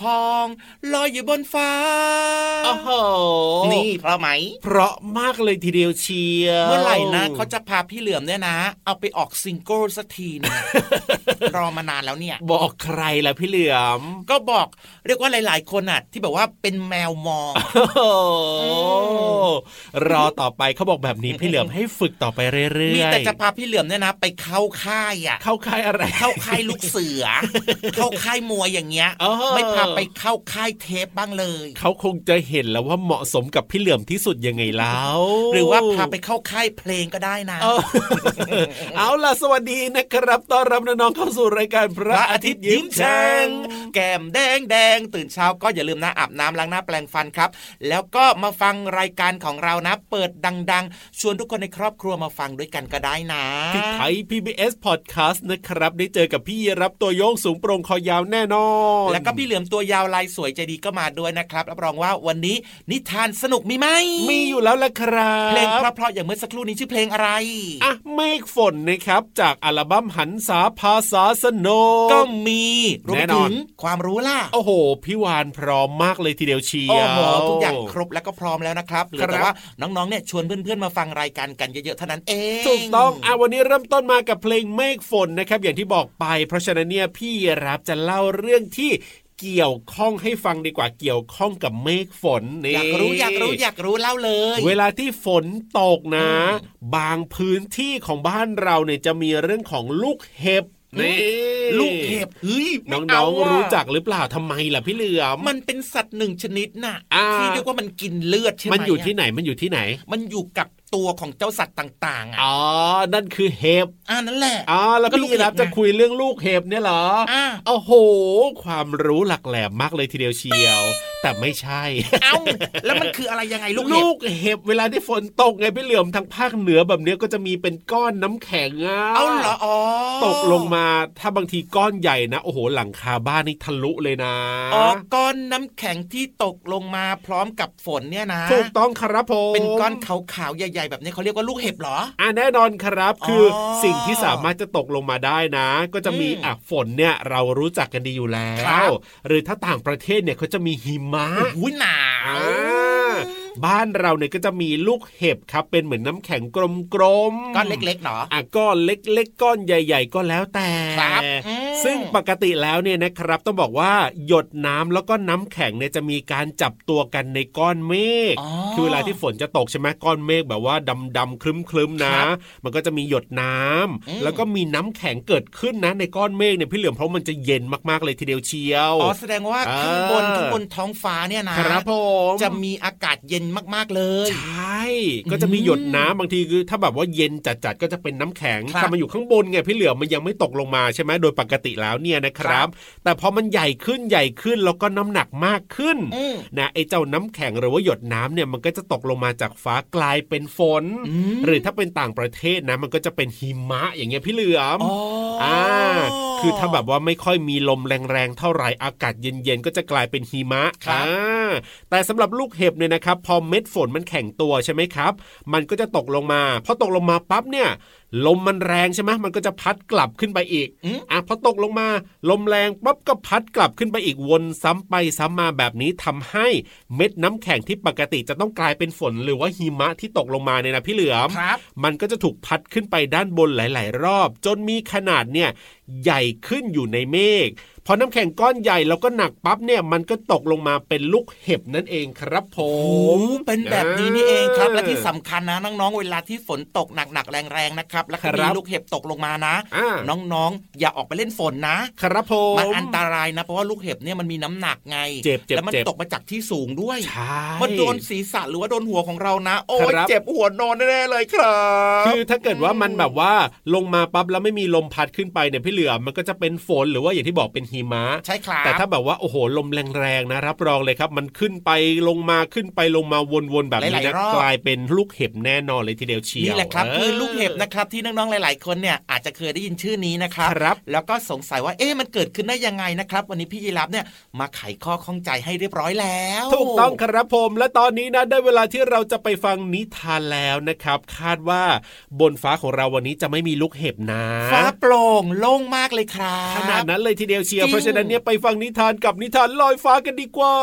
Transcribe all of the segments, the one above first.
พองลอยอยู่บนฟ้าโอ้โหนี่เพราะไหม เพราะมากเลยทีเดียวเชียวเมื่อไหร่นะเขาจะพาพี่เหลือมเนี่ยนะ เอาไปออกซิงเกิลสักทีหนึงรอมานานแล้วเนี่ย บอกใครล่ะพี่เหลือม ก็บอกเรียกว่าหลาย ๆ คนอะ ที่แบบว่าเป็นแมวมองโอ้โหรอต่อไปเขาบอกแบบนี้พี่เหลือมให้ฝึกต่อไปเรื่อยๆมีแต่จะพาพี่เหลือมเนี่ยนะ ไปเข้าค่ายอะ เข้าค่ายอะไร เข้าค่ายลูกเสือ เข้าค่ายมวยอย่างเงี้ยอ๋อไม่พาไปเข้าค่ายเทปบ้างเลย เขาคงจะเห็นแล้วว่าเหมาะสมกับพี่เหลือมที่สุดยังไงแล้วหรือว่าพาไปเข้าค่ายเพลงก็ได้นะ เออเอาล่ะสวัสดีนะครับต้อนรับน้องๆเข้าสู่รายการพระอาทิตย์ยิ้มแฉ่งแก้มแดงแดงตื่นเช้าก็อย่าลืมนะอาบน้ำล้างหน้าแปรงฟันครับ แล้วก็มาฟังรายการของเรานะ เปิดดัง ๆ ชวนทุกคนในครอบครัวมาฟังด้วยกันก็ได้นะที่ไทย PBS Podcast นะครับ ได้เจอกับพี่รับตัวโยงสูงโปร่งคอยาวแน่นอน แล้วก็พี่เหลือมตัวยาวลายสวยใจดีก็มาด้วยนะครับรับรองว่าวันนี้นิทานสนุกมีไหม มีอยู่แล้วละครับเพลงเพราะๆอย่างเมื่อสักครู่นี้ชื่อเพลงอะไรอะเมฆฝนนะครับจากอัลบั้มหันษาภาษาสนกก็มีรวมแน่นถึอนงความรู้ล่ะ โอ้โหพี่วานพร้อมมากเลยทีเดียวเชียวโอ้โหทุกอย่างครบแล้วก็พร้อมแล้วนะครับเหลือครัแต่บว่าน้องๆเนี่ยชวนเพื่อนๆมาฟังรายการกันเยอะๆเท่านั้นเองถูกต้องอะวันนี้เริ่มต้นมากับเพลงเมฆฝนนะครับอย่างอย่างที่บอกไป เพราะฉะนั้นเนี่ยพี่รับจะเล่าเรื่องที่ เกี่ยวข้องให้ฟังดีกว่าเกี่ยวข้องกับเมฆฝนนี่อยากรู้อยากรู้อยากรู้เล่าเลย เวลาที่ฝนตกนะ บางพื้นที่ของบ้านเราเนี่ยจะมีเรื่องของลูกเห็บนี่ลูกเห็บเฮ้ยไม่น้เาองๆะรู้จักหรือเปล่าทำไมล่ะพี่เหลือมมันเป็นสัตว์หนึ่งชนิดน่ะอ่าที่เรียกว่ามันกินเลือดใช่ไหมมันอยู่ที่ไหนมันอยู่ที่ไหน มันอยู่กับ ตัวของเจ้าสัตว์ต่างๆอะอ๋อนั่นคือเห็บอ่านั่นแหละอ๋อแล้วก็ลูกพี่เห็บรับจะไงคุยเรื่องลูกเห็บเนี่ยเหรออ่าโอ้โห ความรู้หลักแหลมมากเลยทีเดียวเชียว แต่ไม่ใช่ เอ้าแล้วมันคืออะไรยังไงลูกเห็ลูบกเห็บเวลาที่ฝนตกไงพี่เหลือมทางภาคเหนือแบบเนี้ยก็จะมีเป็นก้อนน้ำแข็งอะเอาเหรออ๋อตกลงมาถ้าบางทีก้อนใหญ่นะโอ้โหหลังคาบ้านนี่ทะลุเลยนะอ๋อก้อนน้ำแข็งที่ตกลงมาพร้อมกับฝนเนี่ยนะถูกต้องครับผมเป็นก้อนขาวๆใหญ่ๆแบบนี้เขาเรียกว่าลูกเห็บเหรออ่าแน่นอนครับ คือออสิ่งที่สามารถจะตกลงมาได้นะ ก็จะมีอืมอะฝนเนี่ยเรารู้จักกันดีอยู่แล้ครัวบหรือถ้าต่างประเทศเนี่ยเขาจะมีหิมะอุ้ยหนาวอ่า บ้านเราเนี่ยก็จะมีลูกเห็บครับ เป็นเหมือนน้ำแข็งกลมๆก้อนเล็กๆเนาะอะก้อนเล็ก ๆ ก้อนใหญ่ ๆ ก็แล้วแต่ครับอืมซึ่งปกติแล้วเนี่ยนะครับ ต้องบอกว่าหยดน้ำแล้วก็น้ำแข็งเนี่ยจะมีการจับตัวกันในก้อนเมฆอ๋อคือเวลาที่ฝนจะตกใช่ไหมก้อนเมฆแบบว่าดำๆครึ้มๆนะครับมันก็จะมีหยดน้ำอืมแล้วก็มีน้ำแข็งเกิดขึ้นนะในก้อนเมฆเนี่ยพี่เหลือมเพราะมันจะเย็นมากๆเลยทีเดียวเชียวอ๋อแสดงว่าอ่าข้างบนข้างบนท้องฟ้าเนี่ยนะครับผมจะมีอากาศเย็นมาก ๆเลย ใช่ ก็จะมีหยดน้ำบางทีคือถ้าแบบว่าเย็นจัดๆก็จะเป็นน้ำแข็งครับแต่มันอยู่ข้างบนไงพี่เหลือมมันยังไม่ตกลงมาใช่ไหมโดยปกติแล้วเนี่ยนะครับ แต่พอมันใหญ่ขึ้นใหญ่ขึ้นแล้วก็น้ำหนักมากขึ้นอืมนะไอ้เจ้าน้ำแข็งหรือว่าหยดน้ำเนี่ยมันก็จะตกลงมาจากฟ้ากลายเป็นฝนอืมหรือถ้าเป็นต่างประเทศนะมันก็จะเป็นหิมะอย่างเงี้ยพี่เหลือมอ๋อออ่าคือถ้าแบบว่าไม่ค่อยมีลมแรงๆเท่าไหร่อากาศเย็นๆก็จะกลายเป็นหิมะครับอ่าแต่สำหรับลูกเห็บเนี่ยนะครับพพอเม็ดฝนมันแข็งตัวใช่ไหมครับ มันก็จะตกลงมาพอตกลงมาปั๊บเนี่ย ลมมันแรงใช่ไหมมันก็จะพัดกลับขึ้นไปอีกอืมอะพอตกลงมา ลมแรงปั๊บก็พัดกลับขึ้นไปอีกวนซ้ำไปซ้ำมาแบบนี้ทำให้เม็ดน้ำแข็งที่ปกติจะต้องกลายเป็นฝนหรือว่าหิมะที่ตกลงมาเนี่ยนะพี่เหลือมครับมันก็จะถูกพัดขึ้นไปด้านบนหลาย ๆ รอบ จนมีขนาดเนี่ยใหญ่ขึ้นอยู่ในเมฆพอน้ำแข็งก้อนใหญ่แล้วก็หนักปั๊บเนี่ยมันก็ตกลงมาเป็นลูกเห็บนั่นเองครับผโอ้มเป็นแบบนี้นี่เองครับ และที่เออสำคัญนะน้องๆเวลาที่ฝนตกหนักๆแรงๆนะครับแล้วก็คมีรับลูกเห็บตกลงมานะอ่าน้องๆ อย่าออกไปเล่นฝนนะ ครับผมมันอันตรายนะ เพราะว่าลูกเห็บเนี่ยมันมีน้ำหนักไงเจ็บเจ็บแล้วมันเจ็บตกมาจากที่สูงด้วยใช่มันโดนศีรษะหรือว่าโดนหัวของเรานะ โอ้ยครับเจ็บหัวนอนแน่ๆเลยครับคือถ้าเกิดว่ามันแบบว่าลงมาปั๊บแล้วไม่มีลมพัดขึ้นไปเนี่ยพี่เหลือมมันก็จะเป็นฝนหรือว่าอย่างที่บอกเป็นหิมะใช่ครับแต่ถ้าแบบว่าโอ้โหลมแรงๆนะรับรองเลยครับมันขึ้นไปลงมาขึ้นไปลงมาวนๆแบบนี้หลายนะๆรอบกลายเป็นลูกเห็บแน่นอนเลยทีเดียวเชียวนี่แหละครับเคือลูกเห็บนะครับที่น้องๆหลาย ๆ คนเนี่ยอาจจะเคยได้ยินชื่อนี้นะครับครับแล้วก็สงสัยว่าเอ๊ะมันเกิดขึ้นได้ยังไงนะครับ วันนี้พี่ยีรับเนี่ยมาไขข้อข้องใจให้เรียบร้อยแล้ว ถูกต้องครับผมและตอนนี้นะได้เวลาที่เราจะไปฟังนิทานแล้วนะครับ คาดว่าบนฟ้าของเราวันนี้จะไม่มีลูกเห็บนะฟ้าโปร่งโล่งมากเลยครับขนาดนั้นเลยทีเดียวเชียวจริงเพราะฉะนั้นเนี่ยไปฟังนิทานกับนิทานลอยฟ้ากันดีกว่า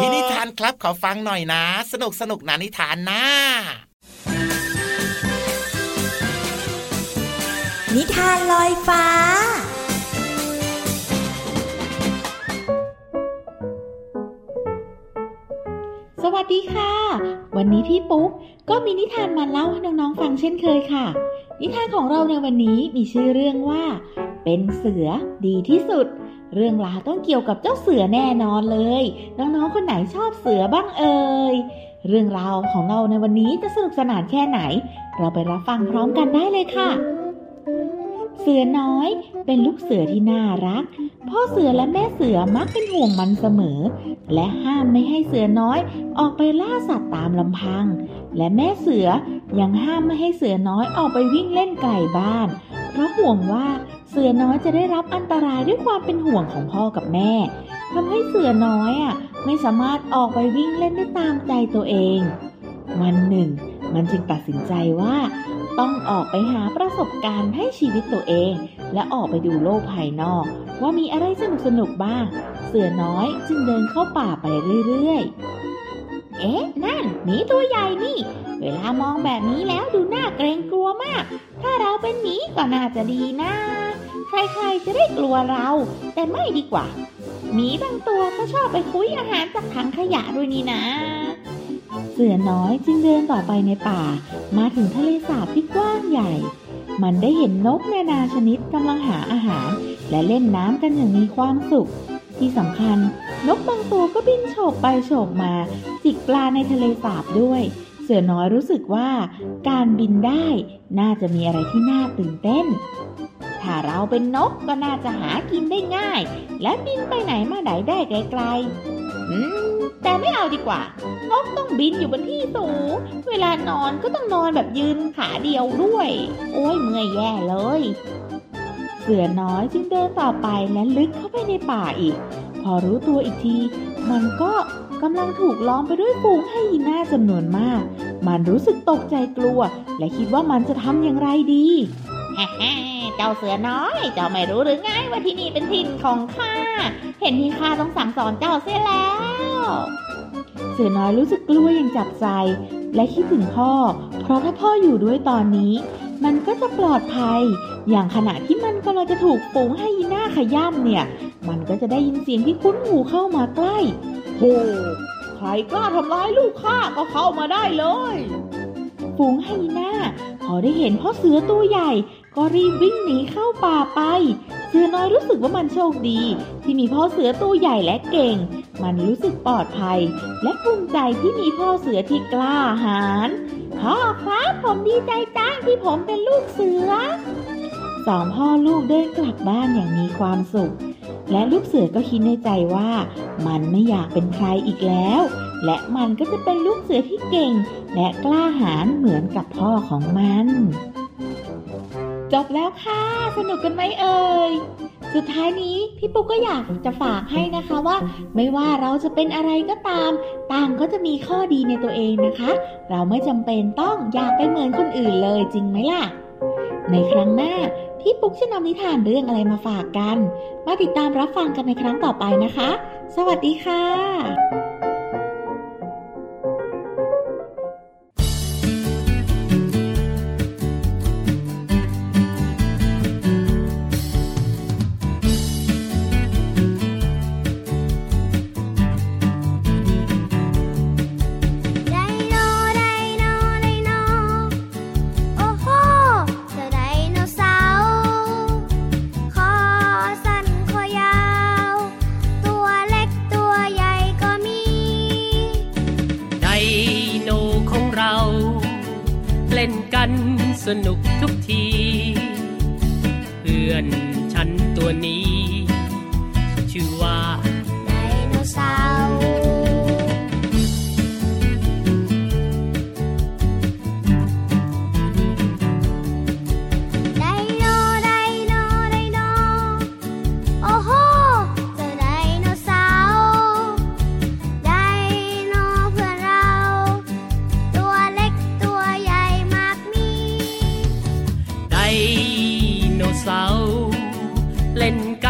พี่นิทานครับขอฟังหน่อยนะ สนุกสนุกนะนิทานนะ นิทานลอยฟ้า สวัสดีค่ะ วันนี้พี่ปุ๊กก็มีนิทานมาเล่าให้น้องๆฟังเช่นเคยค่ะ นิทานของเราในวันนี้มีชื่อเรื่องว่า เป็นเสือดีที่สุด เรื่องราวต้องเกี่ยวกับเจ้าเสือแน่นอนเลย น้องๆคนไหนชอบเสือบ้างเอ่ยเรื่องราวของเราในวันนี้จะสนุกสนานแค่ไหน เราไปรับฟังพร้อมกันได้เลยค่ะ เสือน้อยเป็นลูกเสือที่น่ารัก พ่อเสือและแม่เสือมักเป็นห่วงมันเสมอ และห้ามไม่ให้เสือน้อยออกไปล่าสัตว์ตามลำพัง และแม่เสือยังห้ามไม่ให้เสือน้อยออกไปวิ่งเล่นไกลบ้าน เพราะห่วงว่าเสือน้อยจะได้รับอันตรายด้วยความเป็นห่วงของพ่อกับแม่ทำให้เสือน้อยอะไม่สามารถออกไปวิ่งเล่นได้ตามใจตัวเอง วันหนึ่ง มันจึงตัดสินใจว่า ต้องออกไปหาประสบการณ์ให้ชีวิตตัวเอง และออกไปดูโลกภายนอก ว่ามีอะไรสนุกสนุกบ้าง เสือน้อยจึงเดินเข้าป่าไปเรื่อยๆ เอ๊ะ นั่นหมีตัวใหญ่นี่ เวลามองแบบนี้แล้วดูน่าเกรงกลัวมาก ถ้าเราเป็นหมีก็น่าจะดีนะ ใครๆจะได้กลัวเรา แต่ไม่ดีกว่าหมีบางตัวก็ชอบไปคุยอาหารจากถังขยะด้วยนี่นะ เสือน้อยจึงเดินต่อไปในป่า มาถึงทะเลสาบที่กว้างใหญ่ มันได้เห็นนกนานาชนิดกำลังหาอาหาร และเล่นน้ำกันอย่างมีความสุข ที่สำคัญ นกบางตัวก็บินโฉบไปโฉบมา จิกปลาในทะเลสาบด้วย เสือน้อยรู้สึกว่า การบินได้น่าจะมีอะไรที่น่าตื่นเต้น ถ้าเราเป็นนกก็น่าจะหากินได้ง่าย และบินไปไหนมาไหนได้ไกลๆอืม แต่ไม่เอาดีกว่านกต้องบินอยู่บนที่สูง เวลานอนก็ต้องนอนแบบยืนขาเดียวด้วย โอ้ยเมื่อยแย่เลย เสือน้อยจึงเดินต่อไปและลึกเข้าไปในป่าอีก พอรู้ตัวอีกที มันก็กำลังถูกล้อมไปด้วยฝูงไฮยีน่าจำนวนมาก มันรู้สึกตกใจกลัว และคิดว่ามันจะทำอย่างไรดี เจ้าเสือน้อย เจ้าไม่รู้หรือไงว่าที่นี่เป็นถิ่นของข้า เห็นที่ข้าต้องสั่งสอนเจ้าเสียแล้ว เสือน้อยรู้สึกกลัวอย่างจับใจ และคิดถึงพ่อ เพราะถ้าพ่ออยู่ด้วยตอนนี้ มันก็จะปลอดภัย อย่างขณะที่มันกำลังจะถูกฝูงไฮยีน่าขย้ำเนี่ย มันก็จะได้ยินเสียงที่คุ้นหูเข้ามาใกล้โหใครกล้าทำร้ายลูกข้าก็เข้ามาได้เลย ฝูงไฮยีน่าพอได้เห็นพ่อเสือตัวใหญ่ ก็รีบวิ่งหนีเข้าป่าไป เสือน้อยรู้สึกว่ามันโชคดี ที่มีพ่อเสือตัวใหญ่และเก่ง มันรู้สึกปลอดภัย และภูมิใจที่มีพ่อเสือที่กล้าหาญพ่อครับผมดีใจจังที่ผมเป็นลูกเสือสองพ่อลูกเดินกลับบ้านอย่างมีความสุข และลูกเสือก็คิดในใจว่า มันไม่อยากเป็นใครอีกแล้ว และมันก็จะเป็นลูกเสือที่เก่ง และกล้าหาญเหมือนกับพ่อของมัน จบแล้วค่ะ สนุกกันไหมเอ่ย สุดท้ายนี้พี่ปุ๊กก็อยากจะฝากให้นะคะว่า ไม่ว่าเราจะเป็นอะไรก็ตาม ต่างก็จะมีข้อดีในตัวเองนะคะ เราไม่จำเป็นต้องอยากไปเหมือนคนอื่นเลยจริงไหมล่ะ ในครั้งหน้าพี่ปุ๊กจะนำนิทานเรื่องอะไรมาฝากกัน มาติดตามรับฟังกันในครั้งต่อไปนะคะ สวัสดีค่ะ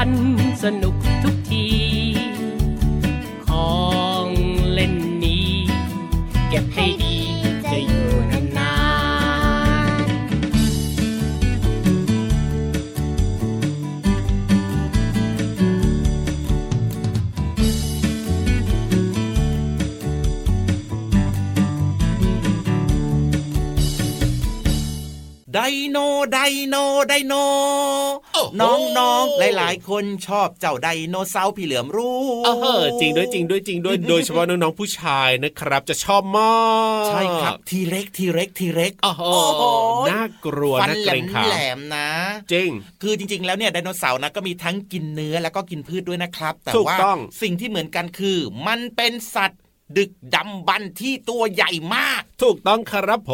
กันสนุกทุกที ของเล่นนี้ เก็บให้ดีจะอยู่นานๆไดโนไดโนไดโน น้องๆ หลายๆ คนชอบเจ้าไดโนเสาร์พี่เหลือมรู้เออจริงด้วยจริงด้วยจริงด้วยโดยเฉพาะน้องๆผู้ชายนะครับ จะชอบมากใช่ครับทีเร็กทีเร็กทีเร็กโอ้โหน่ากลัวฟันน่าแหลเกรงมขามแหลมนะ จริง คือจริง ๆ แล้วเนี่ยไดโนเสาร์นะก็มีทั้งกินเนื้อแล้วก็กินพืชด้วยนะครับ แต่ถูกว่าต้องสิ่งที่เหมือนกันคือ มันเป็นสัตว์ดึกดำบรรพ์ที่ตัวใหญ่มาก ถูกต้องครับผ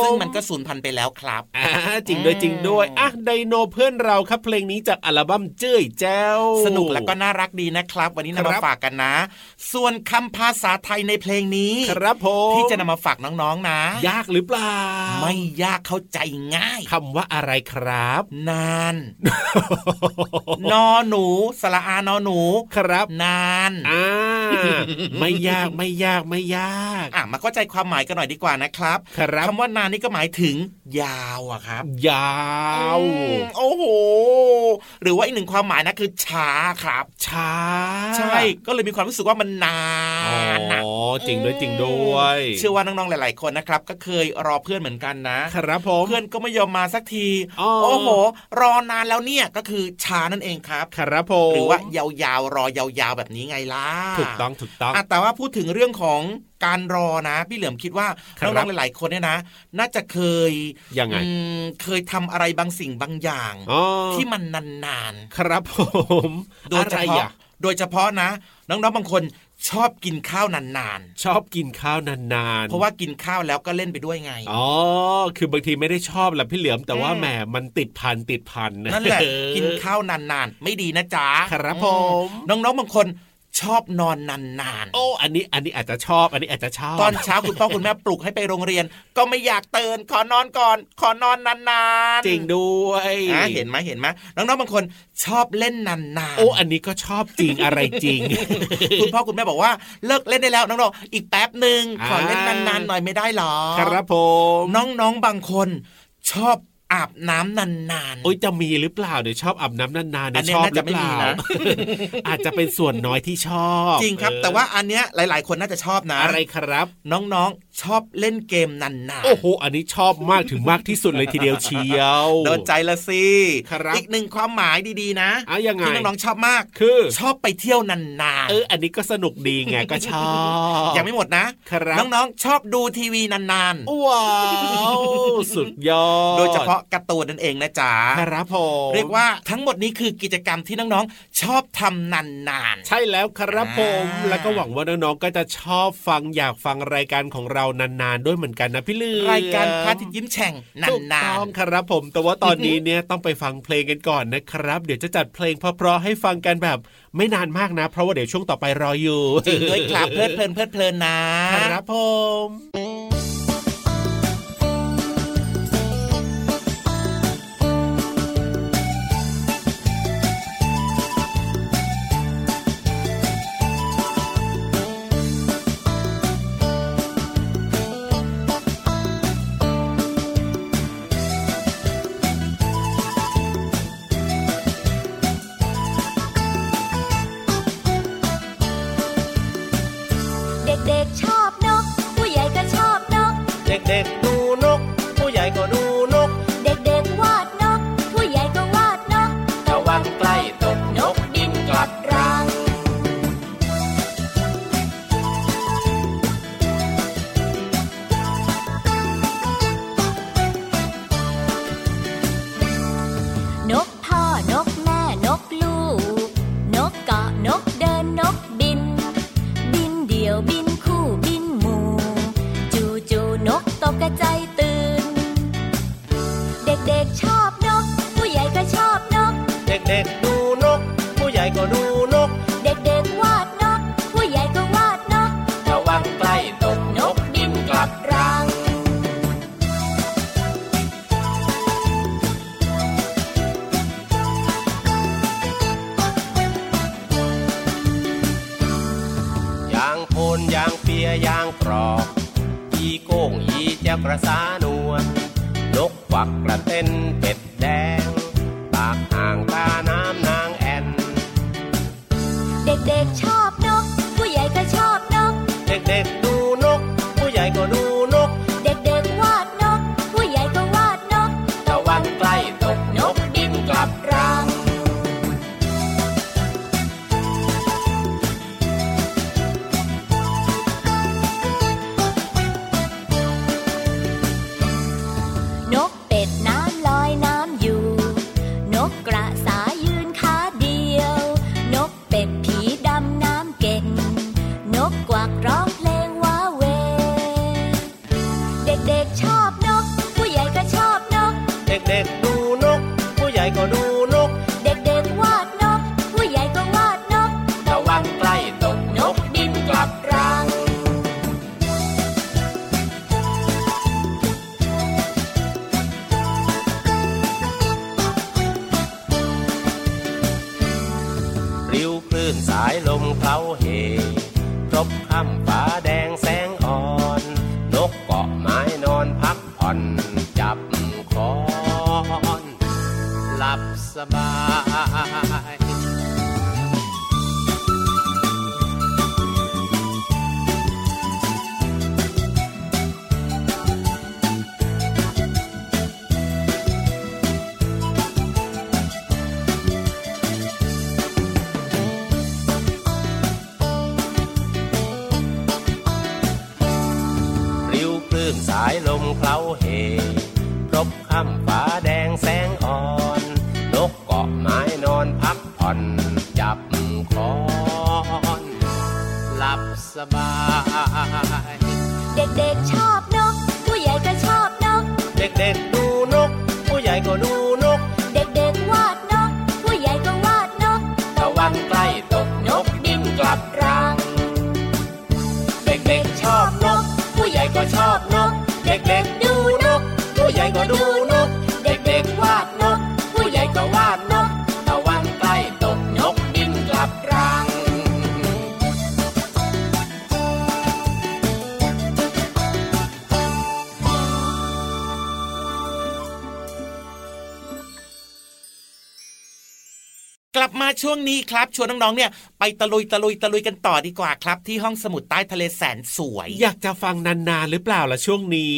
มซึ่งมันก็สูญพันธุ์ไปแล้วครับอ่าจริงด้วยจริงด้วยอะไดโนเพื่อนเราครับเพลงนี้จากอัลบั้มเจ้ยแจ้วสนุกแล้วก็น่ารักดีนะครับ วันนี้นำครัมาบฝากกันนะ ส่วนคำภาษาไทยในเพลงนี้ครับผมที่จะนำมาฝากน้องๆนะ ยากหรือเปล่า ไม่ยากเข้าใจง่ายคำว่าอะไรครับ นาน นอหนู สระอานอหนูครับ นานอ่าไม่ยากไม่ยากไม่ยากอะมาเข้าใจความหมายกันหน่อยดีกว่านะครับครับคำว่านานนี่ก็หมายถึง ยาวอะครับ ยาวอืมโอ้โหหรือว่าอีกหนึ่งความหมายนะคือช้าครับ ช้า ใช่ก็เลยมีความรู้สึกว่ามันนานอ๋อนะจริงด้วยจริงด้วย เชื่อว่าน้องๆหลาย ๆ คนนะครับ ก็เคยรอเพื่อนเหมือนกันนะ ครับผมเพื่อนก็ไม่ยอมมาสักทีอ๋อโอ้โห รอนานแล้วเนี่ยก็คือช้านั่นเองครับครับผมหรือว่ายาวๆรอยาวๆแบบนี้ไงล่ะถูกต้องถูกต้องอะแต่ว่าพูดถึงเรื่องของ การรอนะ พี่เหลือมคิดว่าครับน้องๆหลาย ๆ คนเนี่ยนะ น่าจะเคยยังไงอืมเคยทำอะไรบางสิ่งบางอย่างอ๋อที่มันนานครับผมๆโดยเฉอะไรพาะอะโดยเฉพาะนะ น้องๆบางคนชอบกินข้าวนานชอบกินข้าวนานๆๆเพราะว่ากินข้าวแล้วก็เล่นไปด้วยไง อ๋อ คือบางทีไม่ได้ชอบแหละพี่เหลือมแต่ว่าอืมแหมมันติดพันติดพันนั่นแหละ กินข้าวนานๆ ไม่ดีนะจ๊ะ ครับผม น้องๆบางคน ชอบนอนนานโอ้ อันนี้ อันนี้อาจจะชอบ อันนี้อาจจะชอบๆตอนเช้าคุณพ่อคุณแม่ปลุกให้ไปโรงเรียน ก็ไม่อยากตื่น ขอนอนก่อน ขอนอนนานๆ จริงด้วยอะเห็นไหมเห็นไหมน้องๆ บางคนชอบเล่นนานๆ โอ้ อันนี้ก็ชอบจริง อะไรจริง คุณพ่อคุณแม่บอกว่าเลิกเล่นได้แล้วน้องๆ อีกแป๊บหนึ่งอ่าขอเล่นนานๆ หน่อยไม่ได้หรอ ครับผม น้องๆ บางคนชอบ อาบน้ำนานๆโอ้ยจะมีหรือเปล่าเดี๋ยวชอบอาบน้ำนานๆอัเดี๋ยนวเนี้ยชอบหรือเปล่าน่าจะไม่มีนะอาจจะเป็นส่วนน้อยที่ชอบ จริงครับเออแต่ว่าอันเนี้ยหลาย ๆ คนน่าจะชอบนะอะไรครับ น้องๆชอบเล่นเกมนานๆโอ้โห อันนี้ชอบมากถึงมากที่สุดเลยทีเดียวเชียวโดนใจละสิครับอีกหนึ่งความหมายดีๆนะอะยังไงที่น้องๆชอบมากคือ ชอบไปเที่ยวนานๆเอออันนี้ก็สนุกดีไงก็ชอบยังไม่หมดนะครับน้องๆชอบดูทีวีนานว้าวสุดยอดๆโดยเฉพาะการ์ตูนนั่นเองนะจ๊ะครับผมเรียกว่าทั้งหมดนี้คือกิจกรรมที่น้องๆ ชอบทำนานๆ ใช่แล้วครับผมแล้วก็หวังว่าน้องๆก็จะชอบฟังอยากฟังรายการของเรานานๆ ด้วยเหมือนกันนะพี่ลือรายการพาทิตย์ยิ้มแฉ่งนถูกาต้นองครับผม แต่ว่าตอนนี้เนี่ยต้องไปฟังเพลงกันก่อนนะครับ เดี๋ยวจะจัดเพลงเพราะๆให้ฟังกันแบบไม่นานมากนะ เพราะว่าเดี๋ยวช่วงต่อไปรออยู่จริงด้วยครับเพลิดเพลินเพลิดเพลินนะครับผม ลื่นสายลมเคล้าเหรบค่ำฟ้าแดงแสง ผู้ใช่วงนี้ครับชวนน้องๆเนี่ยไปตะลุยตะลุยตะลุยกันต่อดีกว่าครับ ที่ห้องสมุดใต้ทะเลแสนสวย อยากจะฟังนานๆหรือเปล่าล่ะช่วงนี้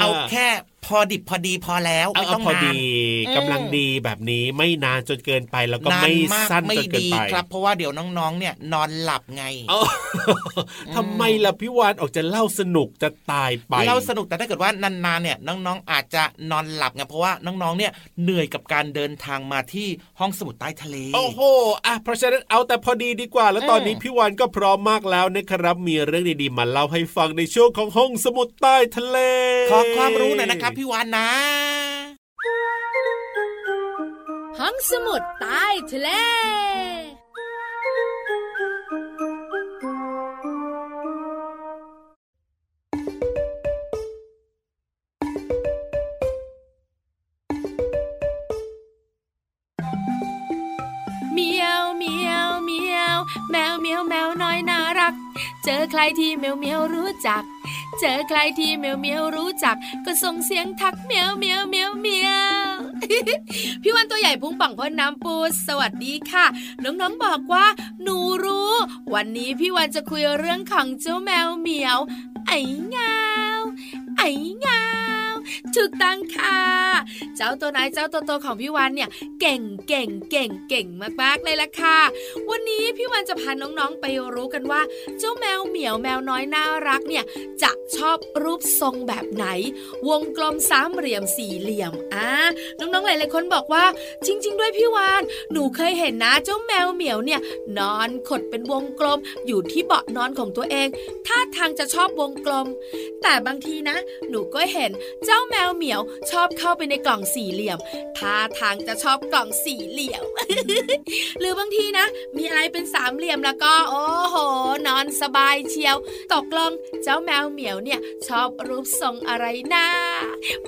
เอาแค่พอดิบพอดีพอแล้วเอาไม่เอาต้องพอนานดีอืมกำลังดีแบบนี้ไม่นานจนเกินไปแล้วก็นานไม่มากสั้นไม่จนเกินดีไปครับ เพราะว่าเดี๋ยวน้องๆ เนี่ยนอนหลับไงเอ้าทำไมล่ะพี่วานออกจะเล่าสนุกจะตายไปเล่าสนุกแต่ถ้าเกิดว่านานๆเนี่ยน้องๆอาจจะนอนหลับไงเพราะว่าน้องๆเนี่ยเหนื่อยกับการเดินทางมาที่ห้องสมุดใต้ทะเลโอ้โหอะเพราะฉะนั้นเอาแต่พอดีดีกว่า แล้วตอนนี้อืมพี่วานก็พร้อมมากแล้วนะครับ มีเรื่องดีๆมาเล่าให้ฟังในช่วงของห้องสมุดใต้ทะเล ขอความรู้หน่อยนะครับพี่วานนะ ห้องสมุดใต้ทะเล มวเมียวแมวน้อยน่ารัก เจอใครที่เมียวเมียวรู้จัก เจอใครที่เมียวเมียวรู้จัก ก็ส่งเสียงทักเมียวเมียวเมียวเมียวพี่วันตัวใหญ่พุงป่องพ่นน้ำปูสวัสดีค่ะ น้องๆบอกว่า หนูรู้ วันนี้พี่วันจะคุยเรื่องของเจ้าแมวเหมียว ไอ้เงาไอ้เงา ถูกต้องค่ะ เจ้าตัวไหนายเจ้าตัวโตของพี่วันเนี่ยเก่งเก่งเก่งเก่งมากๆเลยล่ะค่ะ วันนี้พี่วันจะพาน้องๆไปรู้กันว่า เจ้าแมวเหมียวแมวน้อยน่ารักเนี่ยจะชอบรูปทรงแบบไหน วงกลมสามเหลี่ยมสี่เหลี่ยมอ่าน้องๆหลายๆคนบอกว่า จริง ๆ ด้วยพี่วานหนูเคยเห็นนะเจ้าแมวเหมียวเนี่ย นอนขดเป็นวงกลมอยู่ที่เบาะนอนของตัวเองท่าทางจะชอบวงกลม แต่บางทีนะ หนูก็เห็นเจ้าาแมวเหมียวชอบเข้าไปในกล่องสี่เหลี่ยมท่าทางจะชอบกล่องสี่เหลี่ยม หรือบางทีนะ มีอะไรเป็นสามเหลี่ยมแล้วก็โอ้โห นอนสบายเชียว ตกลงเจ้าแมวเหมียวเนี่ยชอบรูปทรงอะไรนะ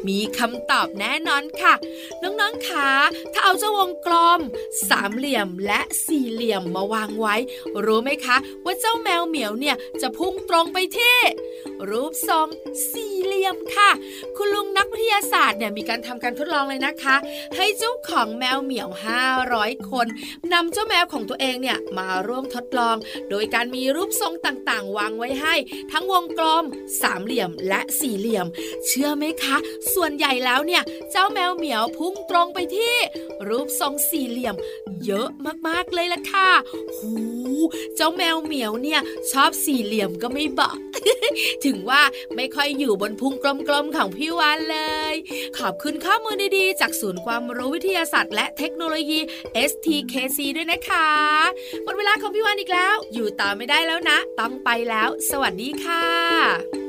มีคำตอบแน่นอนค่ะ น้องๆคะถ้าเอาเจ้าวงกลม สามเหลี่ยมและสี่เหลี่ยมมาวางไว้ รู้ไหมคะ ว่าเจ้าแมวเหมียวเนี่ยจะพุ่งตรงไปที่รูปทรงสี่เหลี่ยมค่ะ คุณลุงนักวิทยาศาสตร์เนี่ยมีการทำการทดลองเลยนะคะ ให้เจ้าของแมวเหมียว 500 คนนำเจ้าแมวของตัวเองเนี่ยมาร่วมทดลอง โดยการมีรูปทรงต่างๆ วางไว้ให้ ทั้งวงกลมสามเหลี่ยมและสี่เหลี่ยม เชื่อไหมคะ ส่วนใหญ่แล้วเนี่ยเจ้าแมวเหมียวพุ่งตรงไปที่ รูปทรงสี่เหลี่ยม เยอะมากๆเลยล่ะค่ะหูเจ้าแมวเหมียวเนี่ยชอบสี่เหลี่ยมก็ไม่บอกถึงว่าไม่ค่อยอยู่บนพุงกลมๆของพี่วานเลย ขอบคุณข้อมูลดีๆ จากศูนย์ความรู้วิทยาศาสตร์และเทคโนโลยี STKC ด้วยนะคะหมดเวลาของพี่วันอีกแล้ว อยู่ต่อไม่ได้แล้วนะ ต้องไปแล้ว สวัสดีค่ะ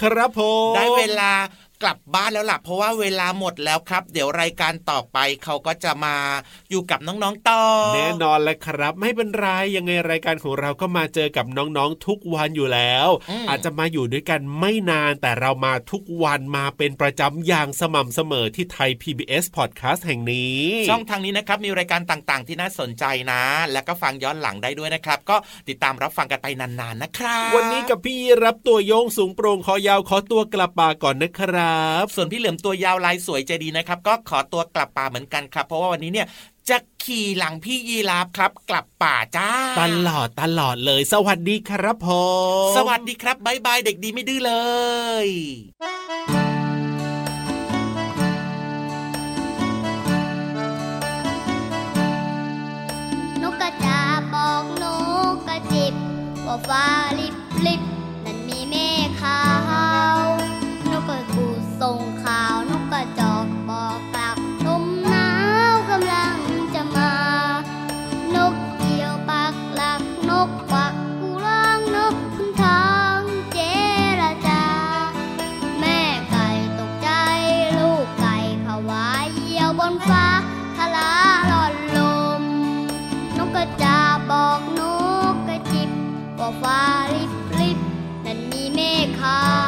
ครับผม ได้เวลา กลับบ้านแล้วล่ะเพราะว่าเวลาหมดแล้วครับ เดี๋ยวรายการต่อไปเขาก็จะมาอยู่กับน้องๆต่อ แน่นอนเลยครับ ไม่เป็นไรยังไงรายการของเราก็มาเจอกับน้องๆทุกวันอยู่แล้วอืมอาจจะมาอยู่ด้วยกันไม่นานแต่เรามาทุกวันมาเป็นประจำอย่างสม่ำเสมอที่ไทย PBS Podcast แห่งนี้ ช่องทางนี้นะครับมีรายการต่างๆ ที่น่าสนใจนะ แล้วก็ฟังย้อนหลังได้ด้วยนะครับ ก็ติดตามรับฟังกันไปนานๆนะครับ วันนี้กับพี่รับตัวโยงสูงโปร่งคอยาวขอตัวกลับป่าก่อนนะครับส่วนพี่เหลือมตัวยาวลายสวยใจดีนะครับ ก็ขอตัวกลับป่าเหมือนกันครับ เพราะว่าวันนี้เนี่ยจะขี่หลังพี่ยีราฟครับ กลับป่าจ้า ตลอดตลอดเลย สวัสดีครับผมสวัสดีครับบายบายเด็กดีไม่ดื้อเลยนกกระจาบอกนกกระจิบว่าฟ้าลิบลิบ ฟ้าลิบลิบนั่นมีเมฆขาว